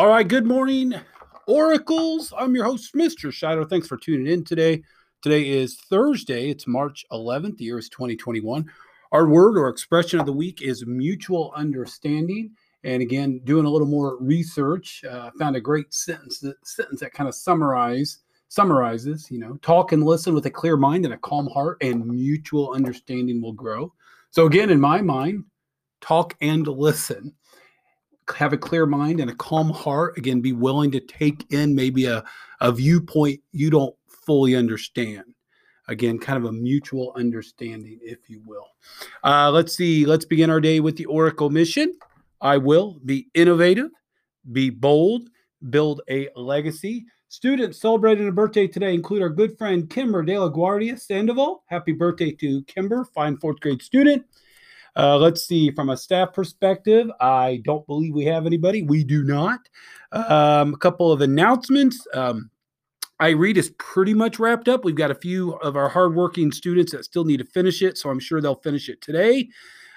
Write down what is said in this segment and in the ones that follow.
All right, good morning, Oracles. I'm your host, Mr. Shadow. Thanks for tuning in today. Today is Thursday. It's March 11th. The year is 2021. Our word or expression of the week is mutual understanding. And again, doing a little more research, uh, found a great sentence that, sentence that kind of summarize summarizes. You know, talk and listen with a clear mind and a calm heart, and mutual understanding will grow. So again, in my mind, talk and listen have a clear mind and a calm heart. Again, be willing to take in maybe a, a viewpoint you don't fully understand. Again, kind of a mutual understanding, if you will. Uh, let's see. Let's begin our day with the Oracle mission. I will be innovative, be bold, build a legacy. Students celebrating a birthday today include our good friend Kimber De La Guardia Sandoval. Happy birthday to Kimber, fine fourth grade student. Uh, let's see, from a staff perspective, I don't believe we have anybody. We do not. Um, a couple of announcements. Um, iRead is pretty much wrapped up. We've got a few of our hardworking students that still need to finish it, so I'm sure they'll finish it today.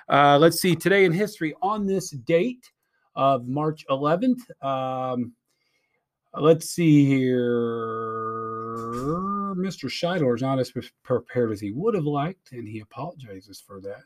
Uh, let's see, today in history on this date of March 11th. Um, let's see here. Mr. Scheidler is not as prepared as he would have liked, and he apologizes for that.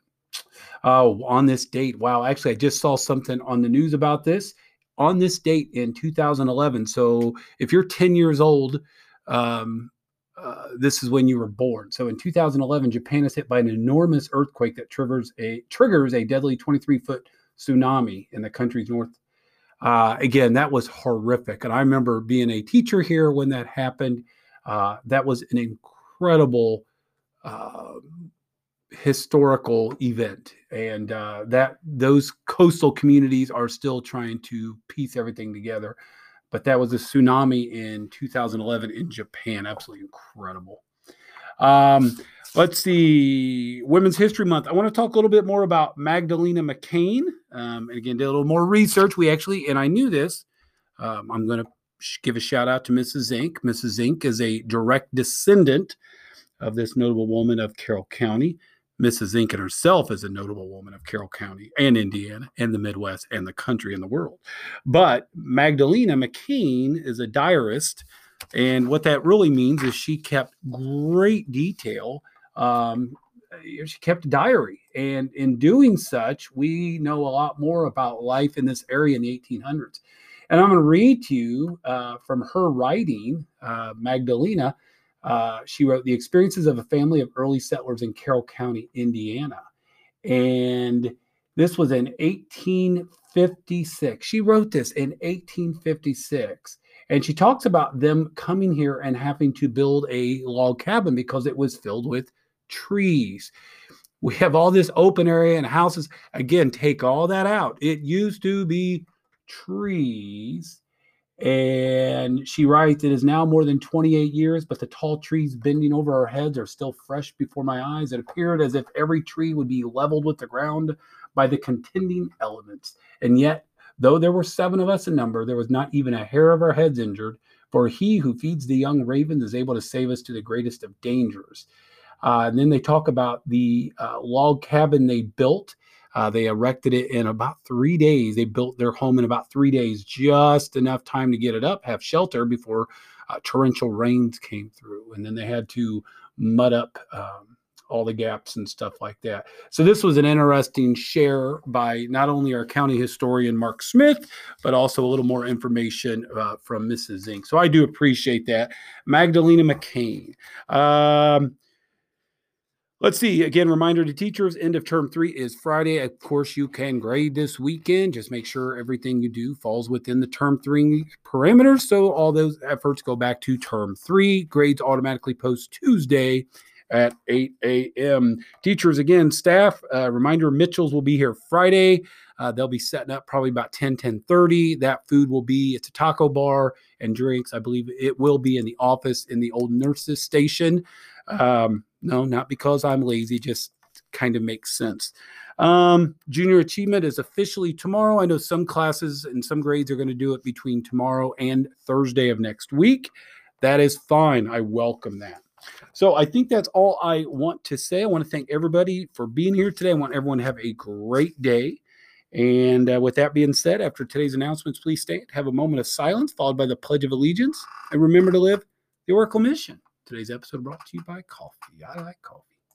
Oh, on this date. Wow. Actually, I just saw something on the news about this on this date in 2011. So if you're 10 years old, um, uh, this is when you were born. So in 2011, Japan is hit by an enormous earthquake that triggers a triggers a deadly 23 foot tsunami in the country's north. Uh, again, that was horrific, and I remember being a teacher here when that happened. Uh, that was an incredible uh, historical event and uh, that those coastal communities are still trying to piece everything together but that was a tsunami in 2011 in japan absolutely incredible. Um, let's see women's history month i want to talk a little bit more about magdalena mccain um, and again did a little more research we actually and i knew this um, i'm going to give a shout out to mrs zink. Mrs zink is a direct descendant of this notable woman of carroll county Mrs. Lincoln herself is a notable woman of Carroll County and Indiana and the Midwest and the country and the world. But Magdalena McCain is a diarist. And what that really means is she kept great detail. Um, she kept a diary. And in doing such, we know a lot more about life in this area in the 1800s. And I'm going to read to you uh, from her writing, uh, Magdalena uh, she wrote The Experiences of a Family of Early Settlers in Carroll County, Indiana. And this was in 1856. She wrote this in 1856. And she talks about them coming here and having to build a log cabin because it was filled with trees. We have all this open area and houses. Again, take all that out. It used to be trees and she writes, It is now more than 28 years, but the tall trees bending over our heads are still fresh before my eyes. It appeared as if every tree would be leveled with the ground by the contending elements. And yet, though there were seven of us in number, there was not even a hair of our heads injured, for he who feeds the young ravens is able to save us to the greatest of dangers. Uh, and then they talk about the uh, log cabin they built uh, they erected it in about three days. They built their home in about three days, just enough time to get it up, have shelter before uh, torrential rains came through. And then they had to mud up um, all the gaps and stuff like that. So this was an interesting share by not only our county historian Mark Smith, but also a little more information uh, from Mrs. Zink. So I do appreciate that. Magdalena McCain. Um, Let's see. Again, reminder to teachers end of term three is Friday. Of course, you can grade this weekend. Just make sure everything you do falls within the term three parameters. So all those efforts go back to term three. Grades automatically post Tuesday at 8 a.m. Teachers, again, staff, uh, reminder Mitchell's will be here Friday. Uh, they'll be setting up probably about 10, 10 30. That food will be, it's a taco bar and drinks. I believe it will be in the office in the old nurses station. Um, no, not because I'm lazy, just kind of makes sense. Um, junior achievement is officially tomorrow. I know some classes and some grades are going to do it between tomorrow and Thursday of next week. That is fine. I welcome that. So I think that's all I want to say. I want to thank everybody for being here today. I want everyone to have a great day. And uh, with that being said, after today's announcements, please stand, have a moment of silence, followed by the Pledge of Allegiance, and remember to live the Oracle mission. Today's episode brought to you by coffee. I like coffee.